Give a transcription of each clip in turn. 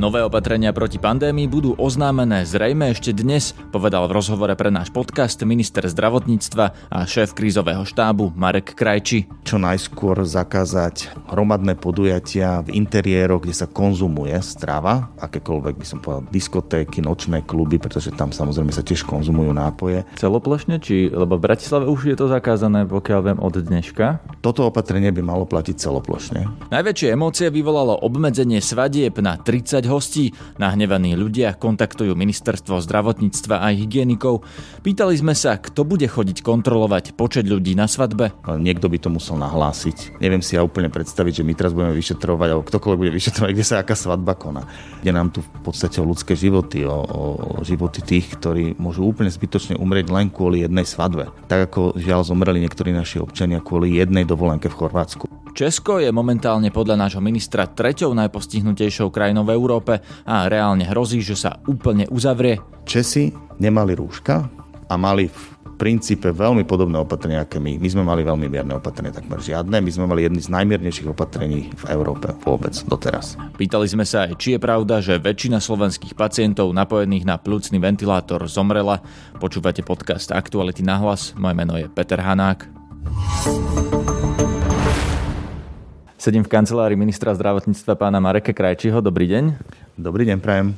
Nové opatrenia proti pandémii budú oznámené zrejme ešte dnes, povedal v rozhovore pre náš podcast minister zdravotníctva a šéf krízového štábu Marek Krajči. Čo najskôr zakázať hromadné podujatia v interiéroch, kde sa konzumuje strava, akékoľvek by som povedal diskotéky, nočné kluby, pretože tam samozrejme sa tiež konzumujú nápoje. Celoplešne, či lebo v Bratislave už je to zakázané, pokiaľ viem, od dneška? Toto opatrenie by malo platiť celoplošne. Najväčšie emócie vyvolalo obmedzenie svadieb na 30 hostí. Nahnevaní ľudia kontaktujú ministerstvo zdravotníctva a hygienikov. Pýtali sme sa, kto bude chodiť kontrolovať počet ľudí na svadbe. Niekto by to musel nahlásiť. Neviem si ja úplne predstaviť, že my teraz budeme vyšetrovať, alebo ktokoľvek bude vyšetrovať, kde sa aká svadba koná. Ide nám tu v podstate o ľudské životy, o, o životy tých, ktorí môžu úplne zbytočne umrieť len kvôli jednej svadbe. Tak ako žiaľ zomreli niektorí naši občania kvôli jednej dovolenke v Chorvátsku. Česko je momentálne podľa nášho ministra treťou najpostihnutejšou krajinou v Európe a reálne hrozí, že sa úplne uzavrie. Česi nemali rúška a mali v princípe veľmi podobné opatrenia ako my. My sme mali veľmi mierne opatrenia, takmer žiadne. My sme mali jedny z najmiernejších opatrení v Európe vôbec doteraz. Pýtali sme sa aj, či je pravda, že väčšina slovenských pacientov napojených na plúcný ventilátor zomrela. Počúvate podcast Aktuality na hlas. Moje meno je Peter Hanák. Sedím v kancelárii ministra zdravotníctva pána Mareka Krajčiho. Dobrý deň. Dobrý deň, prajem.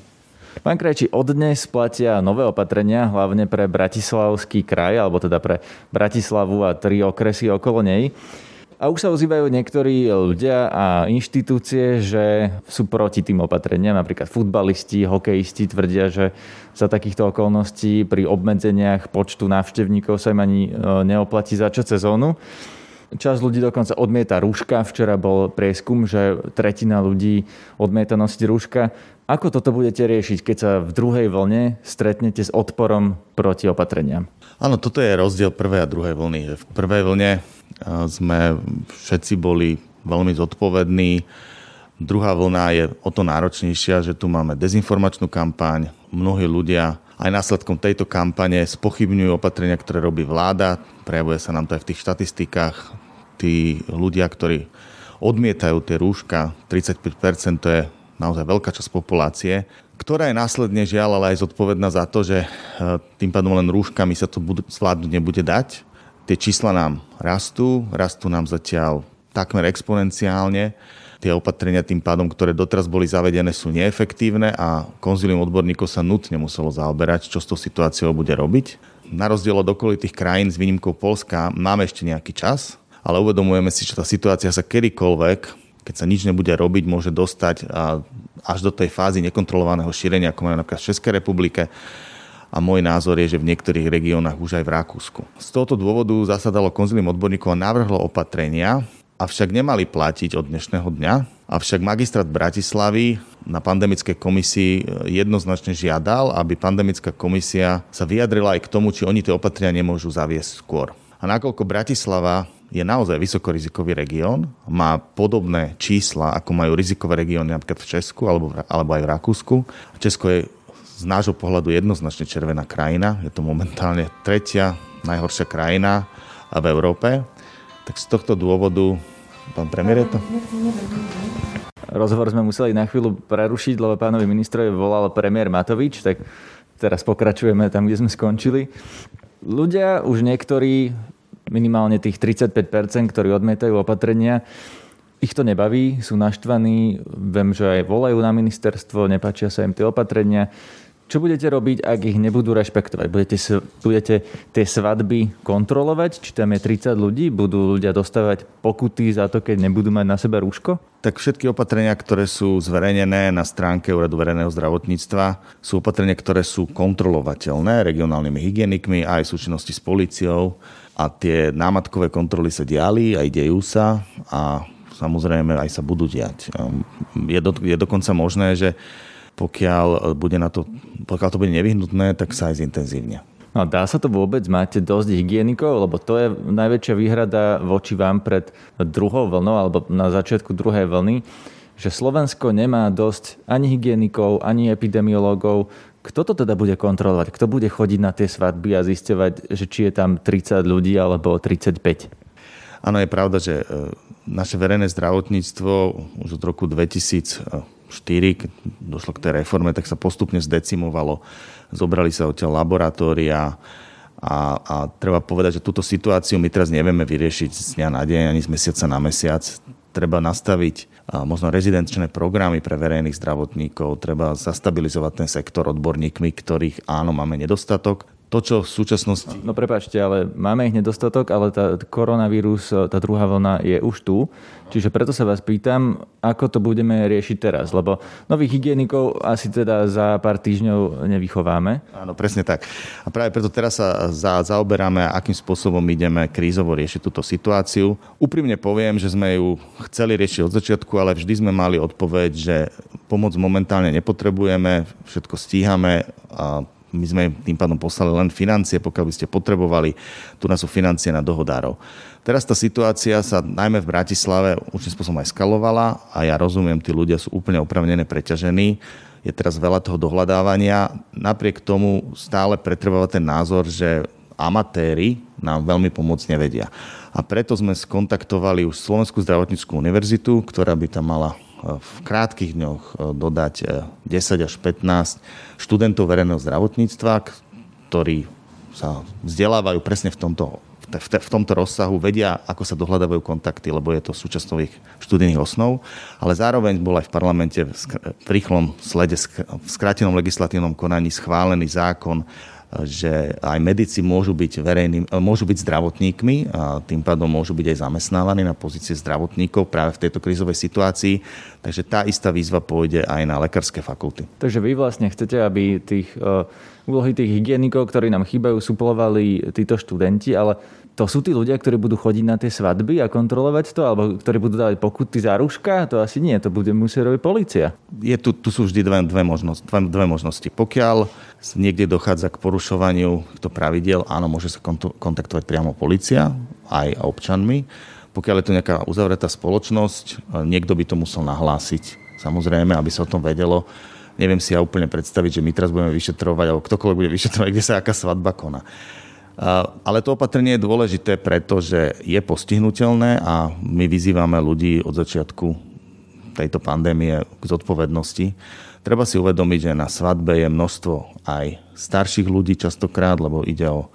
Pán Krajči, od dnes platia nové opatrenia, hlavne pre Bratislavský kraj, alebo teda pre Bratislavu a tri okresy okolo nej. A už sa ozývajú niektorí ľudia a inštitúcie, že sú proti tým opatreniam. Napríklad futbalisti, hokejisti tvrdia, že za takýchto okolností pri obmedzeniach počtu návštevníkov sa im ani e, neoplatí začať sezónu. Čas ľudí dokonca odmieta rúška. Včera bol prieskum, že tretina ľudí odmieta nosiť rúška. Ako toto budete riešiť, keď sa v druhej vlne stretnete s odporom proti opatreniam? Áno, toto je rozdiel prvej a druhej vlny. V prvej vlne sme všetci boli veľmi zodpovední. Druhá vlna je o to náročnejšia, že tu máme dezinformačnú kampaň. Mnohí ľudia aj následkom tejto kampane spochybňujú opatrenia, ktoré robí vláda. Prejavuje sa nám to aj v tých štatistikách tí ľudia, ktorí odmietajú tie rúška, 35% to je naozaj veľká časť populácie, ktorá je následne žiaľ ale aj zodpovedná za to, že e, tým pádom len rúškami sa to zvládnuť nebude dať. Tie čísla nám rastú, rastú nám zatiaľ takmer exponenciálne. Tie opatrenia tým pádom, ktoré doteraz boli zavedené, sú neefektívne a konzilium odborníkov sa nutne muselo zaoberať, čo s tou situáciou bude robiť. Na rozdiel od okolitých krajín s výnimkou Polska máme ešte nejaký čas, ale uvedomujeme si, že tá situácia sa kedykoľvek, keď sa nič nebude robiť, môže dostať až do tej fázy nekontrolovaného šírenia, ako majú napríklad v Českej republike. A môj názor je, že v niektorých regiónach už aj v Rakúsku. Z tohoto dôvodu zasadalo konzilium odborníkov a navrhlo opatrenia, avšak nemali platiť od dnešného dňa. Avšak magistrát Bratislavy na pandemickej komisii jednoznačne žiadal, aby pandemická komisia sa vyjadrila aj k tomu, či oni tie opatrenia nemôžu zaviesť skôr. A nakoľko Bratislava je naozaj vysokorizikový región, má podobné čísla, ako majú rizikové regióny napríklad v Česku alebo, alebo aj v Rakúsku. Česko je z nášho pohľadu jednoznačne červená krajina. Je to momentálne tretia najhoršia krajina v Európe. Tak z tohto dôvodu, pán premiér je to? Rozhovor sme museli na chvíľu prerušiť, lebo pánovi ministrovi volal premiér Matovič, tak teraz pokračujeme tam, kde sme skončili. Ľudia už niektorí minimálne tých 35%, ktorí odmietajú opatrenia, ich to nebaví, sú naštvaní, viem, že aj volajú na ministerstvo, nepáčia sa im tie opatrenia. Čo budete robiť, ak ich nebudú rešpektovať? Budete, budete tie svadby kontrolovať? Či tam je 30 ľudí? Budú ľudia dostávať pokuty za to, keď nebudú mať na sebe rúško? Tak všetky opatrenia, ktoré sú zverejnené na stránke Úradu verejného zdravotníctva, sú opatrenia, ktoré sú kontrolovateľné regionálnymi hygienikmi aj v súčinnosti s policiou a tie námatkové kontroly sa diali, aj dejú sa a samozrejme aj sa budú diať. Je, do, je dokonca možné, že pokiaľ, bude na to, pokiaľ to bude nevyhnutné, tak sa aj zintenzívne. No, dá sa to vôbec? Máte dosť hygienikov? Lebo to je najväčšia výhrada voči vám pred druhou vlnou alebo na začiatku druhej vlny, že Slovensko nemá dosť ani hygienikov, ani epidemiológov, kto to teda bude kontrolovať? Kto bude chodiť na tie svadby a zisťovať, že či je tam 30 ľudí alebo 35? Áno, je pravda, že naše verejné zdravotníctvo už od roku 2004, keď došlo k tej reforme, tak sa postupne zdecimovalo. Zobrali sa odtiaľ laboratória, a, a treba povedať, že túto situáciu my teraz nevieme vyriešiť z dňa na deň ani z mesiaca na mesiac. Treba nastaviť možno rezidenčné programy pre verejných zdravotníkov, treba zastabilizovať ten sektor odborníkmi, ktorých áno, máme nedostatok to, čo v súčasnosti... No prepáčte, ale máme ich nedostatok, ale tá koronavírus, tá druhá vlna je už tu. Čiže preto sa vás pýtam, ako to budeme riešiť teraz, lebo nových hygienikov asi teda za pár týždňov nevychováme. Áno, presne tak. A práve preto teraz sa za, zaoberáme, akým spôsobom ideme krízovo riešiť túto situáciu. Úprimne poviem, že sme ju chceli riešiť od začiatku, ale vždy sme mali odpoveď, že pomoc momentálne nepotrebujeme, všetko stíhame a my sme tým pádom poslali len financie, pokiaľ by ste potrebovali. Tu nás sú financie na dohodárov. Teraz tá situácia sa najmä v Bratislave určitým spôsobom aj skalovala a ja rozumiem, tí ľudia sú úplne opravnene preťažení. Je teraz veľa toho dohľadávania. Napriek tomu stále pretrváva ten názor, že amatéri nám veľmi pomôcť nevedia. A preto sme skontaktovali už Slovenskú zdravotníckú univerzitu, ktorá by tam mala v krátkých dňoch e, dodať 10 e, až 15 študentov verejného zdravotníctva, ktorí sa vzdelávajú presne v tomto, v tomto rozsahu, vedia, ako sa dohľadávajú kontakty, lebo je to súčasťou ich študijných osnov, ale zároveň bol aj v parlamente v rýchlom slede, v skrátenom legislatívnom konaní schválený zákon že aj medici môžu byť, verejným, môžu byť zdravotníkmi a tým pádom môžu byť aj zamestnávaní na pozície zdravotníkov práve v tejto krízovej situácii. Takže tá istá výzva pôjde aj na lekárske fakulty. Takže vy vlastne chcete, aby tých uh, úlohy tých hygienikov, ktorí nám chýbajú, suplovali títo študenti, ale to sú tí ľudia, ktorí budú chodiť na tie svadby a kontrolovať to, alebo ktorí budú dávať pokuty za rúška? To asi nie, to bude musieť robiť policia. Je tu, tu sú vždy dve, dve, možnosti, dve, dve možnosti. Pokiaľ niekde dochádza k porušovaniu to pravidel, áno, môže sa kontaktovať priamo policia aj občanmi. Pokiaľ je to nejaká uzavretá spoločnosť, niekto by to musel nahlásiť. Samozrejme, aby sa o tom vedelo. Neviem si ja úplne predstaviť, že my teraz budeme vyšetrovať, alebo ktokoľvek bude vyšetrovať, kde sa aká svadba koná. Ale to opatrenie je dôležité, pretože je postihnutelné a my vyzývame ľudí od začiatku tejto pandémie k zodpovednosti. Treba si uvedomiť, že na svadbe je množstvo aj starších ľudí častokrát, lebo ide o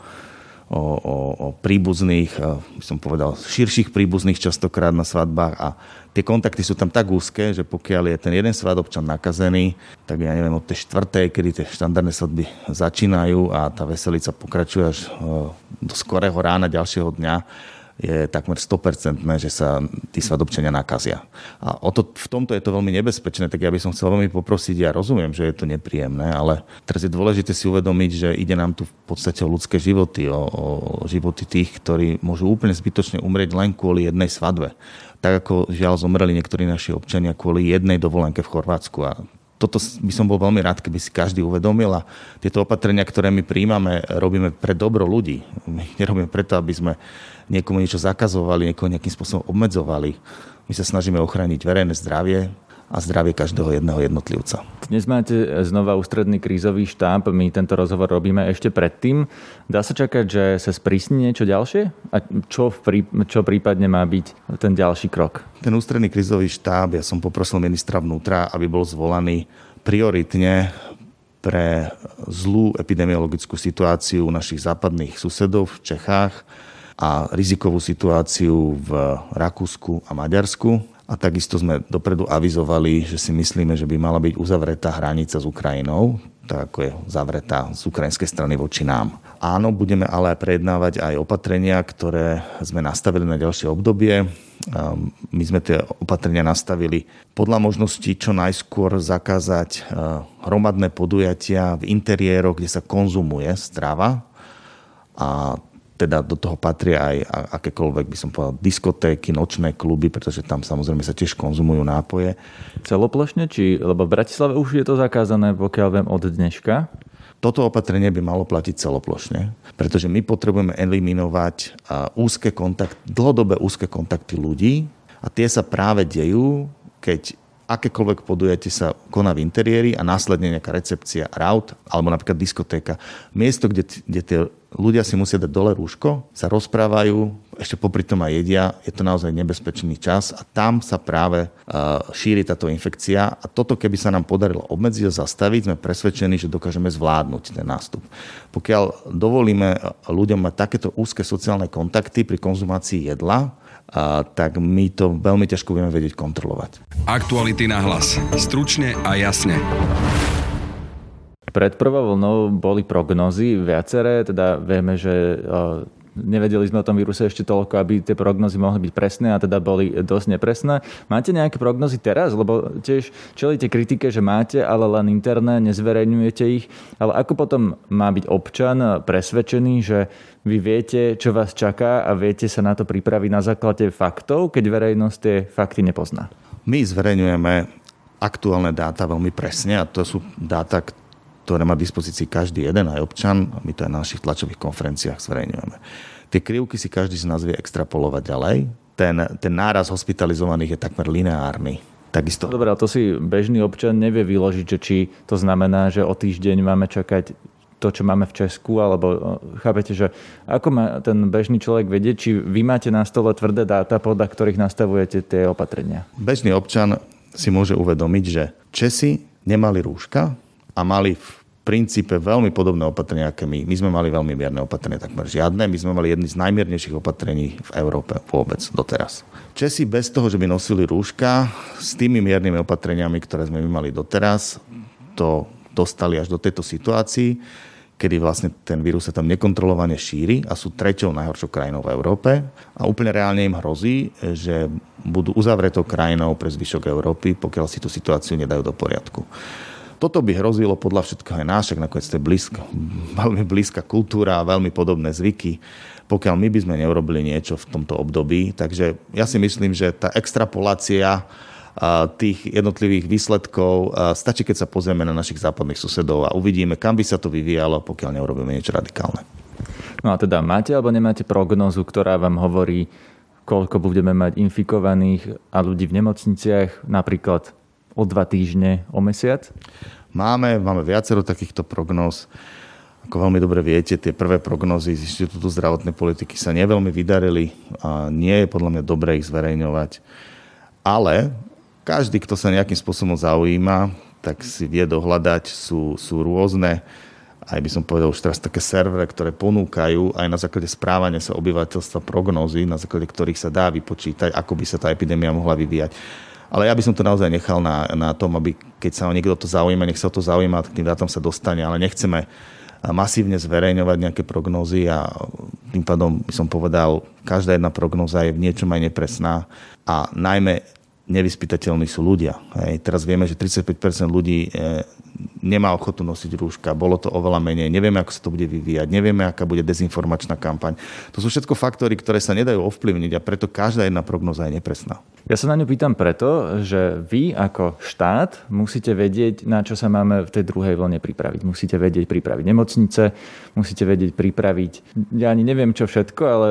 o, o, o príbuzných, by som povedal, širších príbuzných častokrát na svadbách a tie kontakty sú tam tak úzke, že pokiaľ je ten jeden svadobčan nakazený, tak ja neviem, od tej štvrtej, kedy tie štandardné svadby začínajú a tá veselica pokračuje až do skorého rána ďalšieho dňa, je takmer 100%, že sa tí svadobčania nakazia. A o to, v tomto je to veľmi nebezpečné, tak ja by som chcel veľmi poprosiť, ja rozumiem, že je to nepríjemné, ale teraz je dôležité si uvedomiť, že ide nám tu v podstate o ľudské životy, o, o životy tých, ktorí môžu úplne zbytočne umrieť len kvôli jednej svadbe. Tak ako žiaľ zomreli niektorí naši občania kvôli jednej dovolenke v Chorvátsku. A toto by som bol veľmi rád, keby si každý uvedomil a tieto opatrenia, ktoré my príjmame, robíme pre dobro ľudí. My nerobíme preto, aby sme niekomu niečo zakazovali, niekoho nejakým spôsobom obmedzovali. My sa snažíme ochrániť verejné zdravie, a zdravie každého jedného jednotlivca. Dnes máte znova ústredný krízový štáb, my tento rozhovor robíme ešte predtým. Dá sa čakať, že sa sprísni niečo ďalšie? A čo, prí, čo prípadne má byť ten ďalší krok? Ten ústredný krízový štáb, ja som poprosil ministra vnútra, aby bol zvolaný prioritne pre zlú epidemiologickú situáciu našich západných susedov v Čechách a rizikovú situáciu v Rakúsku a Maďarsku a takisto sme dopredu avizovali, že si myslíme, že by mala byť uzavretá hranica s Ukrajinou, tak ako je zavretá z ukrajinskej strany voči nám. Áno, budeme ale prejednávať aj opatrenia, ktoré sme nastavili na ďalšie obdobie. My sme tie opatrenia nastavili podľa možností čo najskôr zakázať hromadné podujatia v interiéroch, kde sa konzumuje strava. A teda do toho patria aj akékoľvek, by som povedal, diskotéky, nočné kluby, pretože tam samozrejme sa tiež konzumujú nápoje. Celoplošne? Či, lebo v Bratislave už je to zakázané, pokiaľ viem, od dneška? Toto opatrenie by malo platiť celoplošne, pretože my potrebujeme eliminovať úzke kontakt, dlhodobé úzke kontakty ľudí a tie sa práve dejú, keď akékoľvek podujete sa koná v interiéri a následne nejaká recepcia raut alebo napríklad diskotéka. Miesto, kde, kde tie ľudia si musia dať dole rúško, sa rozprávajú, ešte popri tom aj jedia, je to naozaj nebezpečný čas a tam sa práve šíri táto infekcia a toto keby sa nám podarilo obmedziť a zastaviť, sme presvedčení, že dokážeme zvládnuť ten nástup. Pokiaľ dovolíme ľuďom mať takéto úzke sociálne kontakty pri konzumácii jedla, a, tak my to veľmi ťažko budeme vedieť kontrolovať. Aktuality na hlas. Stručne a jasne. Pred prvou vlnou boli prognozy viaceré, teda vieme, že nevedeli sme o tom víruse ešte toľko, aby tie prognozy mohli byť presné a teda boli dosť nepresné. Máte nejaké prognozy teraz? Lebo tiež čelíte kritike, že máte, ale len interné, nezverejňujete ich. Ale ako potom má byť občan presvedčený, že vy viete, čo vás čaká a viete sa na to pripraviť na základe faktov, keď verejnosť tie fakty nepozná? My zverejňujeme aktuálne dáta veľmi presne a to sú dáta, ktoré má v dispozícii každý jeden, aj občan, a my to aj na našich tlačových konferenciách zverejňujeme. Tie krivky si každý z nás vie extrapolovať ďalej. Ten, ten náraz hospitalizovaných je takmer lineárny. Takisto. Dobre, ale to si bežný občan nevie vyložiť, že či to znamená, že o týždeň máme čakať to, čo máme v Česku, alebo chápete, že ako má ten bežný človek vedieť, či vy máte na stole tvrdé dáta, podľa ktorých nastavujete tie opatrenia? Bežný občan si môže uvedomiť, že Česi nemali rúška, a mali v princípe veľmi podobné opatrenia, aké my. My sme mali veľmi mierne opatrenia, takmer žiadne. My sme mali jedny z najmiernejších opatrení v Európe vôbec doteraz. Česi bez toho, že by nosili rúška, s tými miernymi opatreniami, ktoré sme my mali doteraz, to dostali až do tejto situácii, kedy vlastne ten vírus sa tam nekontrolovane šíri a sú treťou najhoršou krajinou v Európe. A úplne reálne im hrozí, že budú uzavretou krajinou pre zvyšok Európy, pokiaľ si tú situáciu nedajú do poriadku. Toto by hrozilo podľa všetkého aj náš, nakoniec to je blízko, veľmi blízka kultúra a veľmi podobné zvyky, pokiaľ my by sme neurobili niečo v tomto období. Takže ja si myslím, že tá extrapolácia tých jednotlivých výsledkov. Stačí, keď sa pozrieme na našich západných susedov a uvidíme, kam by sa to vyvíjalo, pokiaľ neurobíme niečo radikálne. No a teda máte alebo nemáte prognozu, ktorá vám hovorí, koľko budeme mať infikovaných a ľudí v nemocniciach, napríklad o dva týždne, o mesiac? Máme, máme viacero takýchto prognóz. Ako veľmi dobre viete, tie prvé prognózy z Inštitútu zdravotnej politiky sa neveľmi vydarili a nie je podľa mňa dobré ich zverejňovať. Ale každý, kto sa nejakým spôsobom zaujíma, tak si vie dohľadať, sú, sú rôzne. Aj by som povedal už teraz také servere, ktoré ponúkajú aj na základe správania sa obyvateľstva prognózy, na základe ktorých sa dá vypočítať, ako by sa tá epidémia mohla vyvíjať. Ale ja by som to naozaj nechal na, na tom, aby keď sa o niekto to zaujíma, nech sa o to zaujíma, k tým dátom sa dostane, ale nechceme masívne zverejňovať nejaké prognózy a tým pádom by som povedal, každá jedna prognóza je v niečom aj nepresná. A najmä nevyspytateľní sú ľudia. Hej. Teraz vieme, že 35% ľudí e, nemá ochotu nosiť rúška, bolo to oveľa menej, nevieme, ako sa to bude vyvíjať, nevieme, aká bude dezinformačná kampaň. To sú všetko faktory, ktoré sa nedajú ovplyvniť a preto každá jedna prognoza je nepresná. Ja sa na ňu pýtam preto, že vy ako štát musíte vedieť, na čo sa máme v tej druhej vlne pripraviť. Musíte vedieť pripraviť nemocnice, musíte vedieť pripraviť, ja ani neviem čo všetko, ale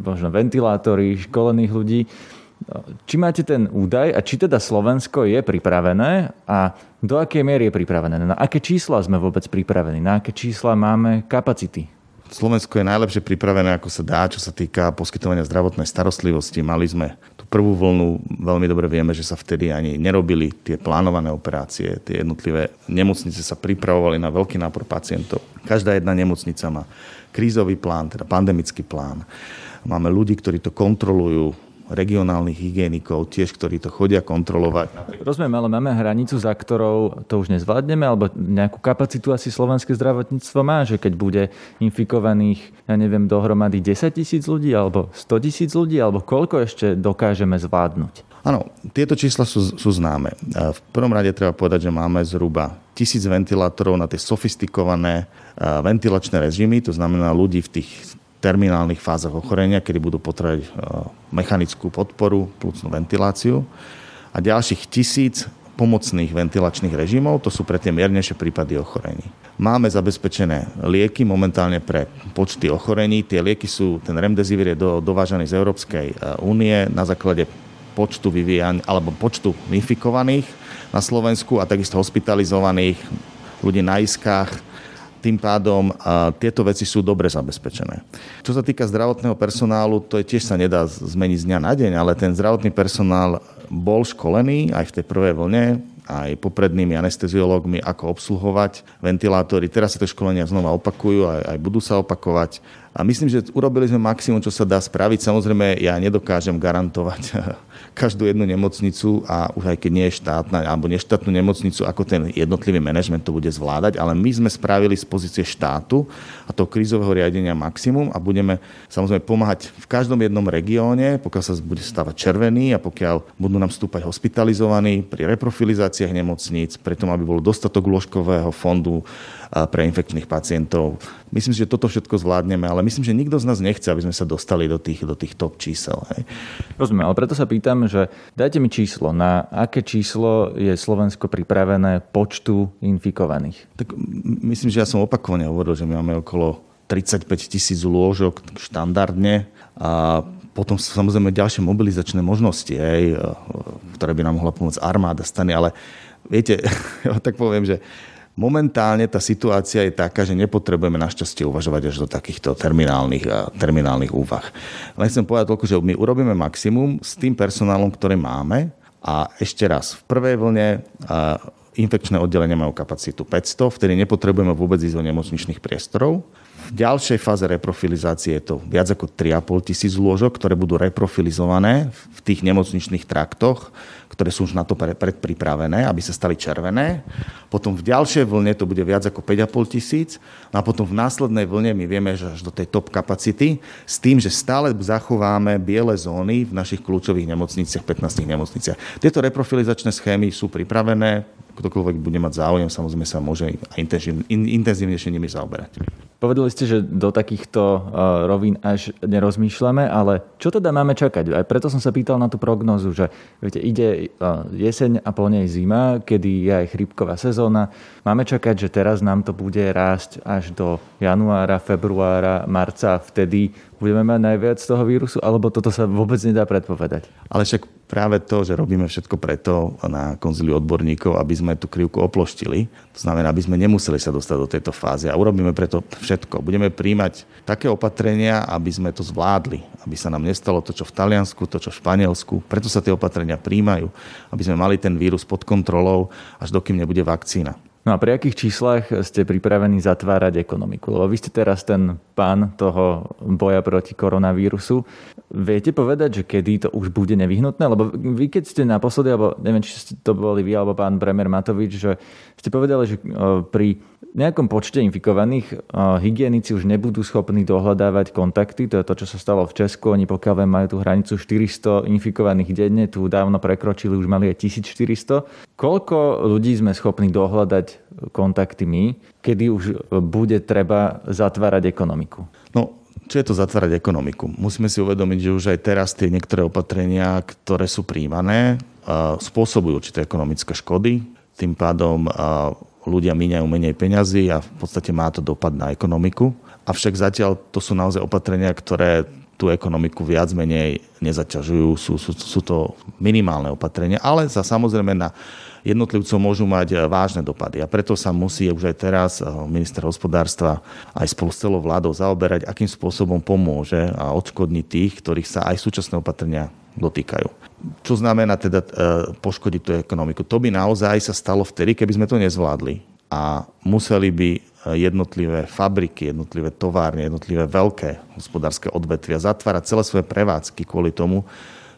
možno ventilátory, školených ľudí či máte ten údaj a či teda Slovensko je pripravené a do akej miery je pripravené? Na aké čísla sme vôbec pripravení? Na aké čísla máme kapacity? Slovensko je najlepšie pripravené, ako sa dá, čo sa týka poskytovania zdravotnej starostlivosti. Mali sme tú prvú vlnu, veľmi dobre vieme, že sa vtedy ani nerobili tie plánované operácie. Tie jednotlivé nemocnice sa pripravovali na veľký nápor pacientov. Každá jedna nemocnica má krízový plán, teda pandemický plán. Máme ľudí, ktorí to kontrolujú, regionálnych hygienikov tiež, ktorí to chodia kontrolovať. Rozumiem, ale máme hranicu, za ktorou to už nezvládneme, alebo nejakú kapacitu asi slovenské zdravotníctvo má, že keď bude infikovaných, ja neviem, dohromady 10 tisíc ľudí, alebo 100 tisíc ľudí, alebo koľko ešte dokážeme zvládnuť? Áno, tieto čísla sú, sú známe. V prvom rade treba povedať, že máme zhruba tisíc ventilátorov na tie sofistikované ventilačné režimy, to znamená ľudí v tých terminálnych fázach ochorenia, kedy budú potrebovať e, mechanickú podporu, plúcnú ventiláciu a ďalších tisíc pomocných ventilačných režimov, to sú pre tie miernejšie prípady ochorení. Máme zabezpečené lieky momentálne pre počty ochorení. Tie lieky sú, ten remdesivir je do, dovážaný z Európskej e, únie na základe počtu vyvíjania, alebo počtu infikovaných na Slovensku a takisto hospitalizovaných ľudí na iskách tým pádom a tieto veci sú dobre zabezpečené. Čo sa týka zdravotného personálu, to je tiež sa nedá zmeniť z dňa na deň, ale ten zdravotný personál bol školený aj v tej prvej vlne, aj poprednými anesteziológmi, ako obsluhovať ventilátory. Teraz sa tie školenia znova opakujú, aj, aj budú sa opakovať. A myslím, že urobili sme maximum, čo sa dá spraviť. Samozrejme, ja nedokážem garantovať každú jednu nemocnicu a už aj keď nie je štátna alebo neštátnu nemocnicu, ako ten jednotlivý manažment to bude zvládať, ale my sme spravili z pozície štátu a toho krízového riadenia maximum a budeme samozrejme pomáhať v každom jednom regióne, pokiaľ sa bude stávať červený a pokiaľ budú nám stúpať hospitalizovaní pri reprofilizáciách nemocníc, preto aby bolo dostatok lôžkového fondu pre infekčných pacientov. Myslím si, že toto všetko zvládneme, ale myslím, že nikto z nás nechce, aby sme sa dostali do tých, do tých top čísel. Hej. Rozumiem, ale preto sa pýtam, že dajte mi číslo, na aké číslo je Slovensko pripravené počtu infikovaných? Tak myslím, že ja som opakovane hovoril, že my máme okolo 35 tisíc lôžok štandardne a potom sú samozrejme ďalšie mobilizačné možnosti, hej, ktoré by nám mohla pomôcť armáda, stany, ale viete, ja tak poviem, že Momentálne tá situácia je taká, že nepotrebujeme našťastie uvažovať až do takýchto terminálnych, terminálnych úvah. Len chcem povedať toľko, že my urobíme maximum s tým personálom, ktorý máme a ešte raz, v prvej vlne infekčné oddelenia majú kapacitu 500, vtedy nepotrebujeme vôbec ísť do nemocničných priestorov. V ďalšej fáze reprofilizácie je to viac ako 3,5 tisíc lôžok, ktoré budú reprofilizované v tých nemocničných traktoch, ktoré sú už na to predpripravené, aby sa stali červené. Potom v ďalšej vlne to bude viac ako 5,5 tisíc no a potom v následnej vlne my vieme, že až do tej top kapacity, s tým, že stále zachováme biele zóny v našich kľúčových nemocniciach, 15 nemocniciach. Tieto reprofilizačné schémy sú pripravené, ktokoľvek bude mať záujem, samozrejme sa môže intenzívnejšie nimi zaoberať. Povedali ste, že do takýchto uh, rovín až nerozmýšľame, ale čo teda máme čakať? Aj preto som sa pýtal na tú prognozu, že viete, ide uh, jeseň a po nej zima, kedy je aj chrípková sezóna. Máme čakať, že teraz nám to bude rásť až do januára, februára, marca, vtedy budeme mať najviac toho vírusu, alebo toto sa vôbec nedá predpovedať? Ale však práve to, že robíme všetko preto na konzíliu odborníkov, aby sme tú krivku oploštili, to znamená, aby sme nemuseli sa dostať do tejto fázy a urobíme preto všetko. Budeme príjmať také opatrenia, aby sme to zvládli, aby sa nám nestalo to, čo v Taliansku, to, čo v Španielsku. Preto sa tie opatrenia príjmajú, aby sme mali ten vírus pod kontrolou, až dokým nebude vakcína. No a pri akých číslach ste pripravení zatvárať ekonomiku? Lebo vy ste teraz ten pán toho boja proti koronavírusu. Viete povedať, že kedy to už bude nevyhnutné? Lebo vy keď ste naposledy, alebo neviem, či ste to boli vy alebo pán Bremer Matovič, že ste povedali, že pri nejakom počte infikovaných hygienici už nebudú schopní dohľadávať kontakty. To je to, čo sa stalo v Česku. Oni pokiaľ majú tú hranicu 400 infikovaných denne, tu dávno prekročili, už mali aj 1400. Koľko ľudí sme schopní dohľadať kontakty my, kedy už bude treba zatvárať ekonomiku? No, čo je to zatvárať ekonomiku? Musíme si uvedomiť, že už aj teraz tie niektoré opatrenia, ktoré sú príjmané, spôsobujú určité ekonomické škody. Tým pádom ľudia míňajú menej peňazí a v podstate má to dopad na ekonomiku. Avšak zatiaľ to sú naozaj opatrenia, ktoré tú ekonomiku viac menej nezaťažujú. Sú, sú, sú to minimálne opatrenia, ale za samozrejme na jednotlivcov môžu mať vážne dopady. A preto sa musí už aj teraz eh, minister hospodárstva aj spolu s celou vládou zaoberať, akým spôsobom pomôže a odškodniť tých, ktorých sa aj súčasné opatrenia dotýkajú. Čo znamená teda e, poškodiť tú ekonomiku? To by naozaj sa stalo vtedy, keby sme to nezvládli a museli by e, jednotlivé fabriky, jednotlivé továrne, jednotlivé veľké hospodárske odvetvia zatvárať celé svoje prevádzky kvôli tomu,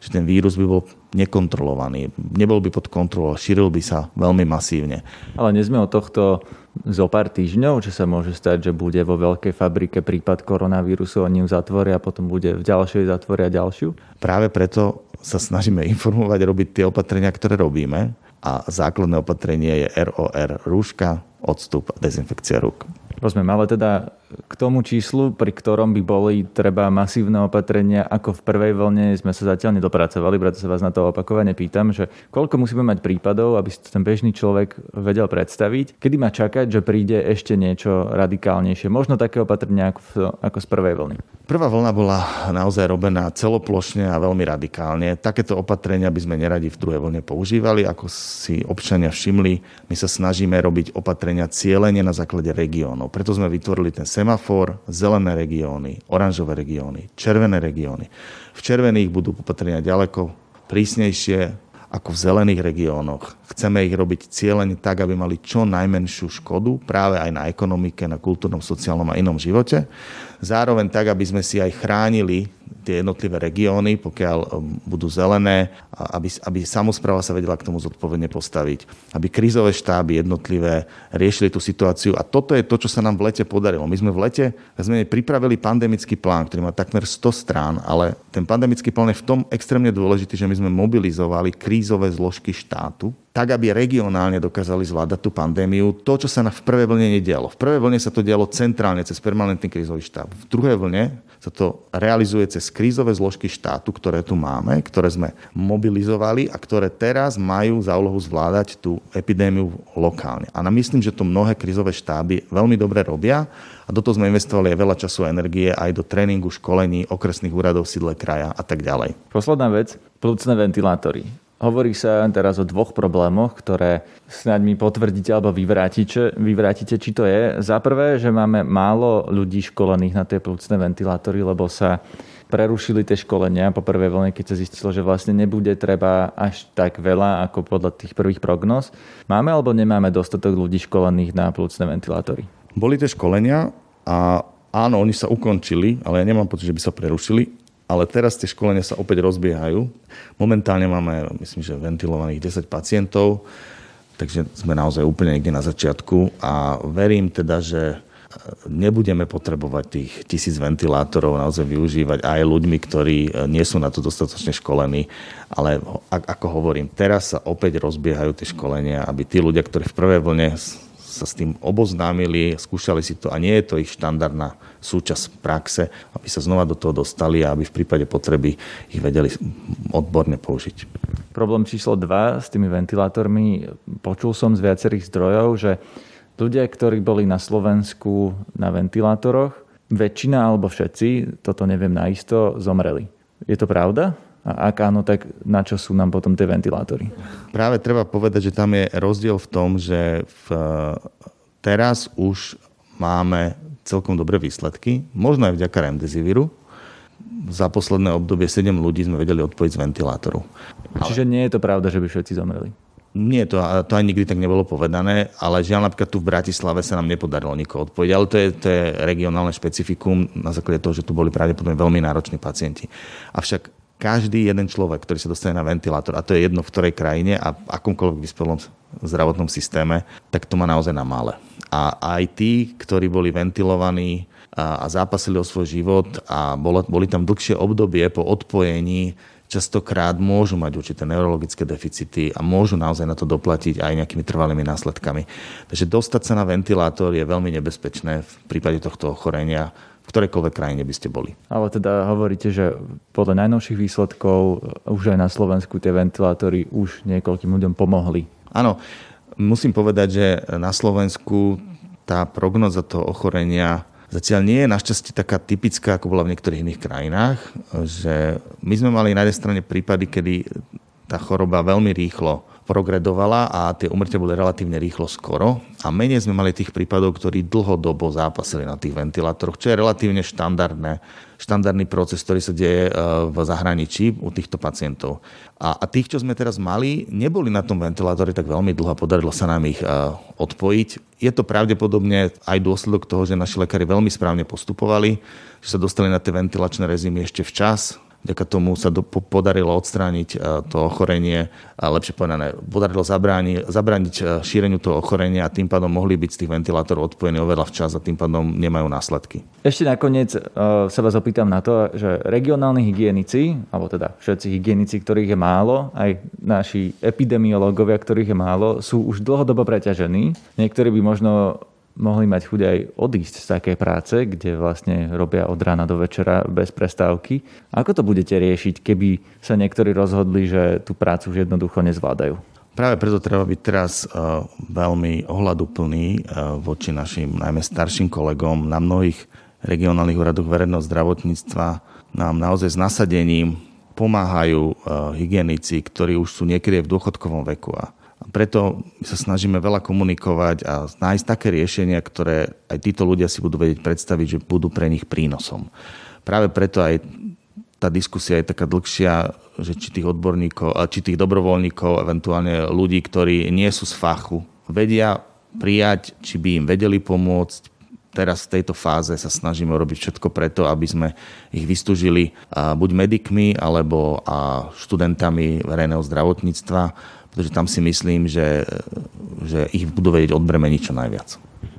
že ten vírus by bol nekontrolovaný, nebol by pod kontrolou, šíril by sa veľmi masívne. Ale nie sme od tohto zo pár týždňov, že sa môže stať, že bude vo veľkej fabrike prípad koronavírusu, oni ju zatvoria a potom bude v ďalšej zatvoria ďalšiu? Práve preto sa snažíme informovať, robiť tie opatrenia, ktoré robíme a základné opatrenie je ROR, rúška, odstup a dezinfekcia rúk. Rozumiem, ale teda k tomu číslu, pri ktorom by boli treba masívne opatrenia, ako v prvej vlne sme sa zatiaľ nedopracovali, preto sa vás na to opakovane pýtam, že koľko musíme mať prípadov, aby si ten bežný človek vedel predstaviť, kedy má čakať, že príde ešte niečo radikálnejšie, možno také opatrenia ako, ako z prvej vlny. Prvá vlna bola naozaj robená celoplošne a veľmi radikálne. Takéto opatrenia by sme neradi v druhej vlne používali. Ako si občania všimli, my sa snažíme robiť opatrenia cieľene na základe regiónov. Preto sme vytvorili ten semafor, zelené regióny, oranžové regióny, červené regióny. V červených budú opatrenia ďaleko prísnejšie ako v zelených regiónoch. Chceme ich robiť cieľene tak, aby mali čo najmenšiu škodu práve aj na ekonomike, na kultúrnom, sociálnom a inom živote. Zároveň tak, aby sme si aj chránili tie jednotlivé regióny, pokiaľ um, budú zelené, aby, aby samozpráva sa vedela k tomu zodpovedne postaviť, aby krízové štáby jednotlivé riešili tú situáciu. A toto je to, čo sa nám v lete podarilo. My sme v lete sme pripravili pandemický plán, ktorý má takmer 100 strán, ale ten pandemický plán je v tom extrémne dôležitý, že my sme mobilizovali krízové zložky štátu, tak, aby regionálne dokázali zvládať tú pandémiu. To, čo sa na v prvej vlne nedialo. V prvej vlne sa to dialo centrálne cez permanentný krízový štáb. V druhej vlne sa to realizuje cez krízové zložky štátu, ktoré tu máme, ktoré sme mobilizovali a ktoré teraz majú za úlohu zvládať tú epidémiu lokálne. A myslím, že to mnohé krízové štáby veľmi dobre robia a do toho sme investovali aj veľa času a energie aj do tréningu, školení okresných úradov, sídle kraja a tak ďalej. Posledná vec, plúcne ventilátory. Hovorí sa teraz o dvoch problémoch, ktoré snáď mi potvrdíte alebo vyvrátite, vyvrátite, či to je. Za prvé, že máme málo ľudí školených na tie plúcne ventilátory, lebo sa prerušili tie školenia po prvej vlne, keď sa zistilo, že vlastne nebude treba až tak veľa ako podľa tých prvých prognóz. Máme alebo nemáme dostatok ľudí školených na plúcne ventilátory? Boli tie školenia a áno, oni sa ukončili, ale ja nemám pocit, že by sa prerušili ale teraz tie školenia sa opäť rozbiehajú. Momentálne máme, myslím, že ventilovaných 10 pacientov, takže sme naozaj úplne niekde na začiatku a verím teda, že nebudeme potrebovať tých tisíc ventilátorov naozaj využívať aj ľuďmi, ktorí nie sú na to dostatočne školení. Ale ako hovorím, teraz sa opäť rozbiehajú tie školenia, aby tí ľudia, ktorí v prvej vlne sa s tým oboznámili, skúšali si to a nie je to ich štandardná súčasť praxe, aby sa znova do toho dostali a aby v prípade potreby ich vedeli odborne použiť. Problém číslo 2 s tými ventilátormi, počul som z viacerých zdrojov, že ľudia, ktorí boli na Slovensku na ventilátoroch, väčšina alebo všetci, toto neviem naisto, zomreli. Je to pravda? A ak áno, tak na čo sú nám potom tie ventilátory? Práve treba povedať, že tam je rozdiel v tom, že v, teraz už máme celkom dobré výsledky, možno aj vďaka remdesiviru. Za posledné obdobie 7 ľudí sme vedeli odpojiť z ventilátoru. Čiže nie je to pravda, že by všetci zomreli? Nie, to, to aj nikdy tak nebolo povedané, ale žiaľ napríklad tu v Bratislave sa nám nepodarilo nikoho odpojiť, ale to je, to je regionálne špecifikum na základe toho, že tu boli pravdepodobne veľmi nároční pacienti. Avšak každý jeden človek, ktorý sa dostane na ventilátor, a to je jedno v ktorej krajine a akomkoľvek vyspelom zdravotnom systéme, tak to má naozaj na mále. A aj tí, ktorí boli ventilovaní a, zápasili o svoj život a boli tam dlhšie obdobie po odpojení, častokrát môžu mať určité neurologické deficity a môžu naozaj na to doplatiť aj nejakými trvalými následkami. Takže dostať sa na ventilátor je veľmi nebezpečné v prípade tohto ochorenia ktorejkoľvek krajine by ste boli. Ale teda hovoríte, že podľa najnovších výsledkov už aj na Slovensku tie ventilátory už niekoľkým ľuďom pomohli. Áno, musím povedať, že na Slovensku tá prognoza toho ochorenia zatiaľ nie je našťastie taká typická, ako bola v niektorých iných krajinách, že my sme mali na jednej strane prípady, kedy tá choroba veľmi rýchlo progredovala a tie umrtia boli relatívne rýchlo skoro a menej sme mali tých prípadov, ktorí dlhodobo zápasili na tých ventilátoroch, čo je relatívne štandardné, štandardný proces, ktorý sa deje e, v zahraničí u týchto pacientov. A, a tých, čo sme teraz mali, neboli na tom ventilátore tak veľmi dlho a podarilo sa nám ich e, odpojiť. Je to pravdepodobne aj dôsledok toho, že naši lekári veľmi správne postupovali, že sa dostali na tie ventilačné rezimy ešte včas, Vďaka tomu sa do, podarilo odstrániť e, to ochorenie, a lepšie povedané, podarilo zabrániť, zabrániť e, šíreniu toho ochorenia a tým pádom mohli byť z tých ventilátorov odpojení oveľa včas a tým pádom nemajú následky. Ešte nakoniec uh, sa vás opýtam na to, že regionálni hygienici, alebo teda všetci hygienici, ktorých je málo, aj naši epidemiológovia, ktorých je málo, sú už dlhodobo preťažení. Niektorí by možno mohli mať chuť aj odísť z takej práce, kde vlastne robia od rána do večera bez prestávky. Ako to budete riešiť, keby sa niektorí rozhodli, že tú prácu už jednoducho nezvládajú? Práve preto treba byť teraz uh, veľmi ohľaduplný uh, voči našim najmä starším kolegom na mnohých regionálnych úradoch verejného zdravotníctva. Nám naozaj s nasadením pomáhajú uh, hygienici, ktorí už sú niekedy v dôchodkovom veku. A preto sa snažíme veľa komunikovať a nájsť také riešenia, ktoré aj títo ľudia si budú vedieť predstaviť, že budú pre nich prínosom. Práve preto aj tá diskusia je taká dlhšia, že či tých odborníkov, či tých dobrovoľníkov, eventuálne ľudí, ktorí nie sú z fachu, vedia prijať, či by im vedeli pomôcť. Teraz v tejto fáze sa snažíme robiť všetko preto, aby sme ich vystúžili buď medikmi alebo študentami verejného zdravotníctva pretože tam si myslím, že, že ich budú vedieť odbremeniť čo najviac.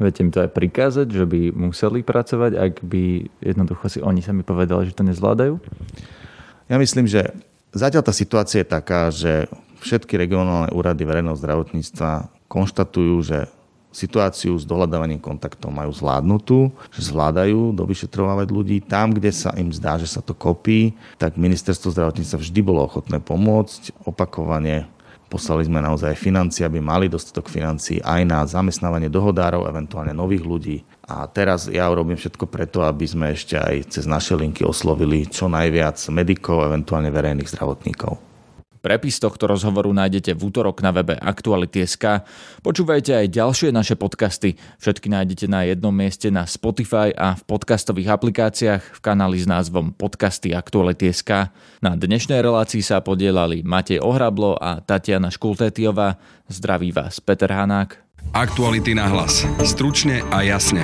Viete im to aj prikázať, že by museli pracovať, ak by jednoducho si oni sami povedali, že to nezvládajú? Ja myslím, že zatiaľ tá situácia je taká, že všetky regionálne úrady verejného zdravotníctva konštatujú, že situáciu s dohľadávaním kontaktov majú zvládnutú, že zvládajú dovyšetrovávať ľudí. Tam, kde sa im zdá, že sa to kopí, tak ministerstvo zdravotníctva vždy bolo ochotné pomôcť. Opakovane Poslali sme naozaj financie, aby mali dostatok financií aj na zamestnávanie dohodárov, eventuálne nových ľudí. A teraz ja urobím všetko preto, aby sme ešte aj cez naše linky oslovili čo najviac medikov, eventuálne verejných zdravotníkov. Prepis tohto rozhovoru nájdete v útorok na webe Aktuality.sk. Počúvajte aj ďalšie naše podcasty. Všetky nájdete na jednom mieste na Spotify a v podcastových aplikáciách v kanáli s názvom Podcasty Aktuality.sk. Na dnešnej relácii sa podielali Matej Ohrablo a Tatiana Škultétiová. Zdraví vás Peter Hanák. Aktuality na hlas. Stručne a jasne.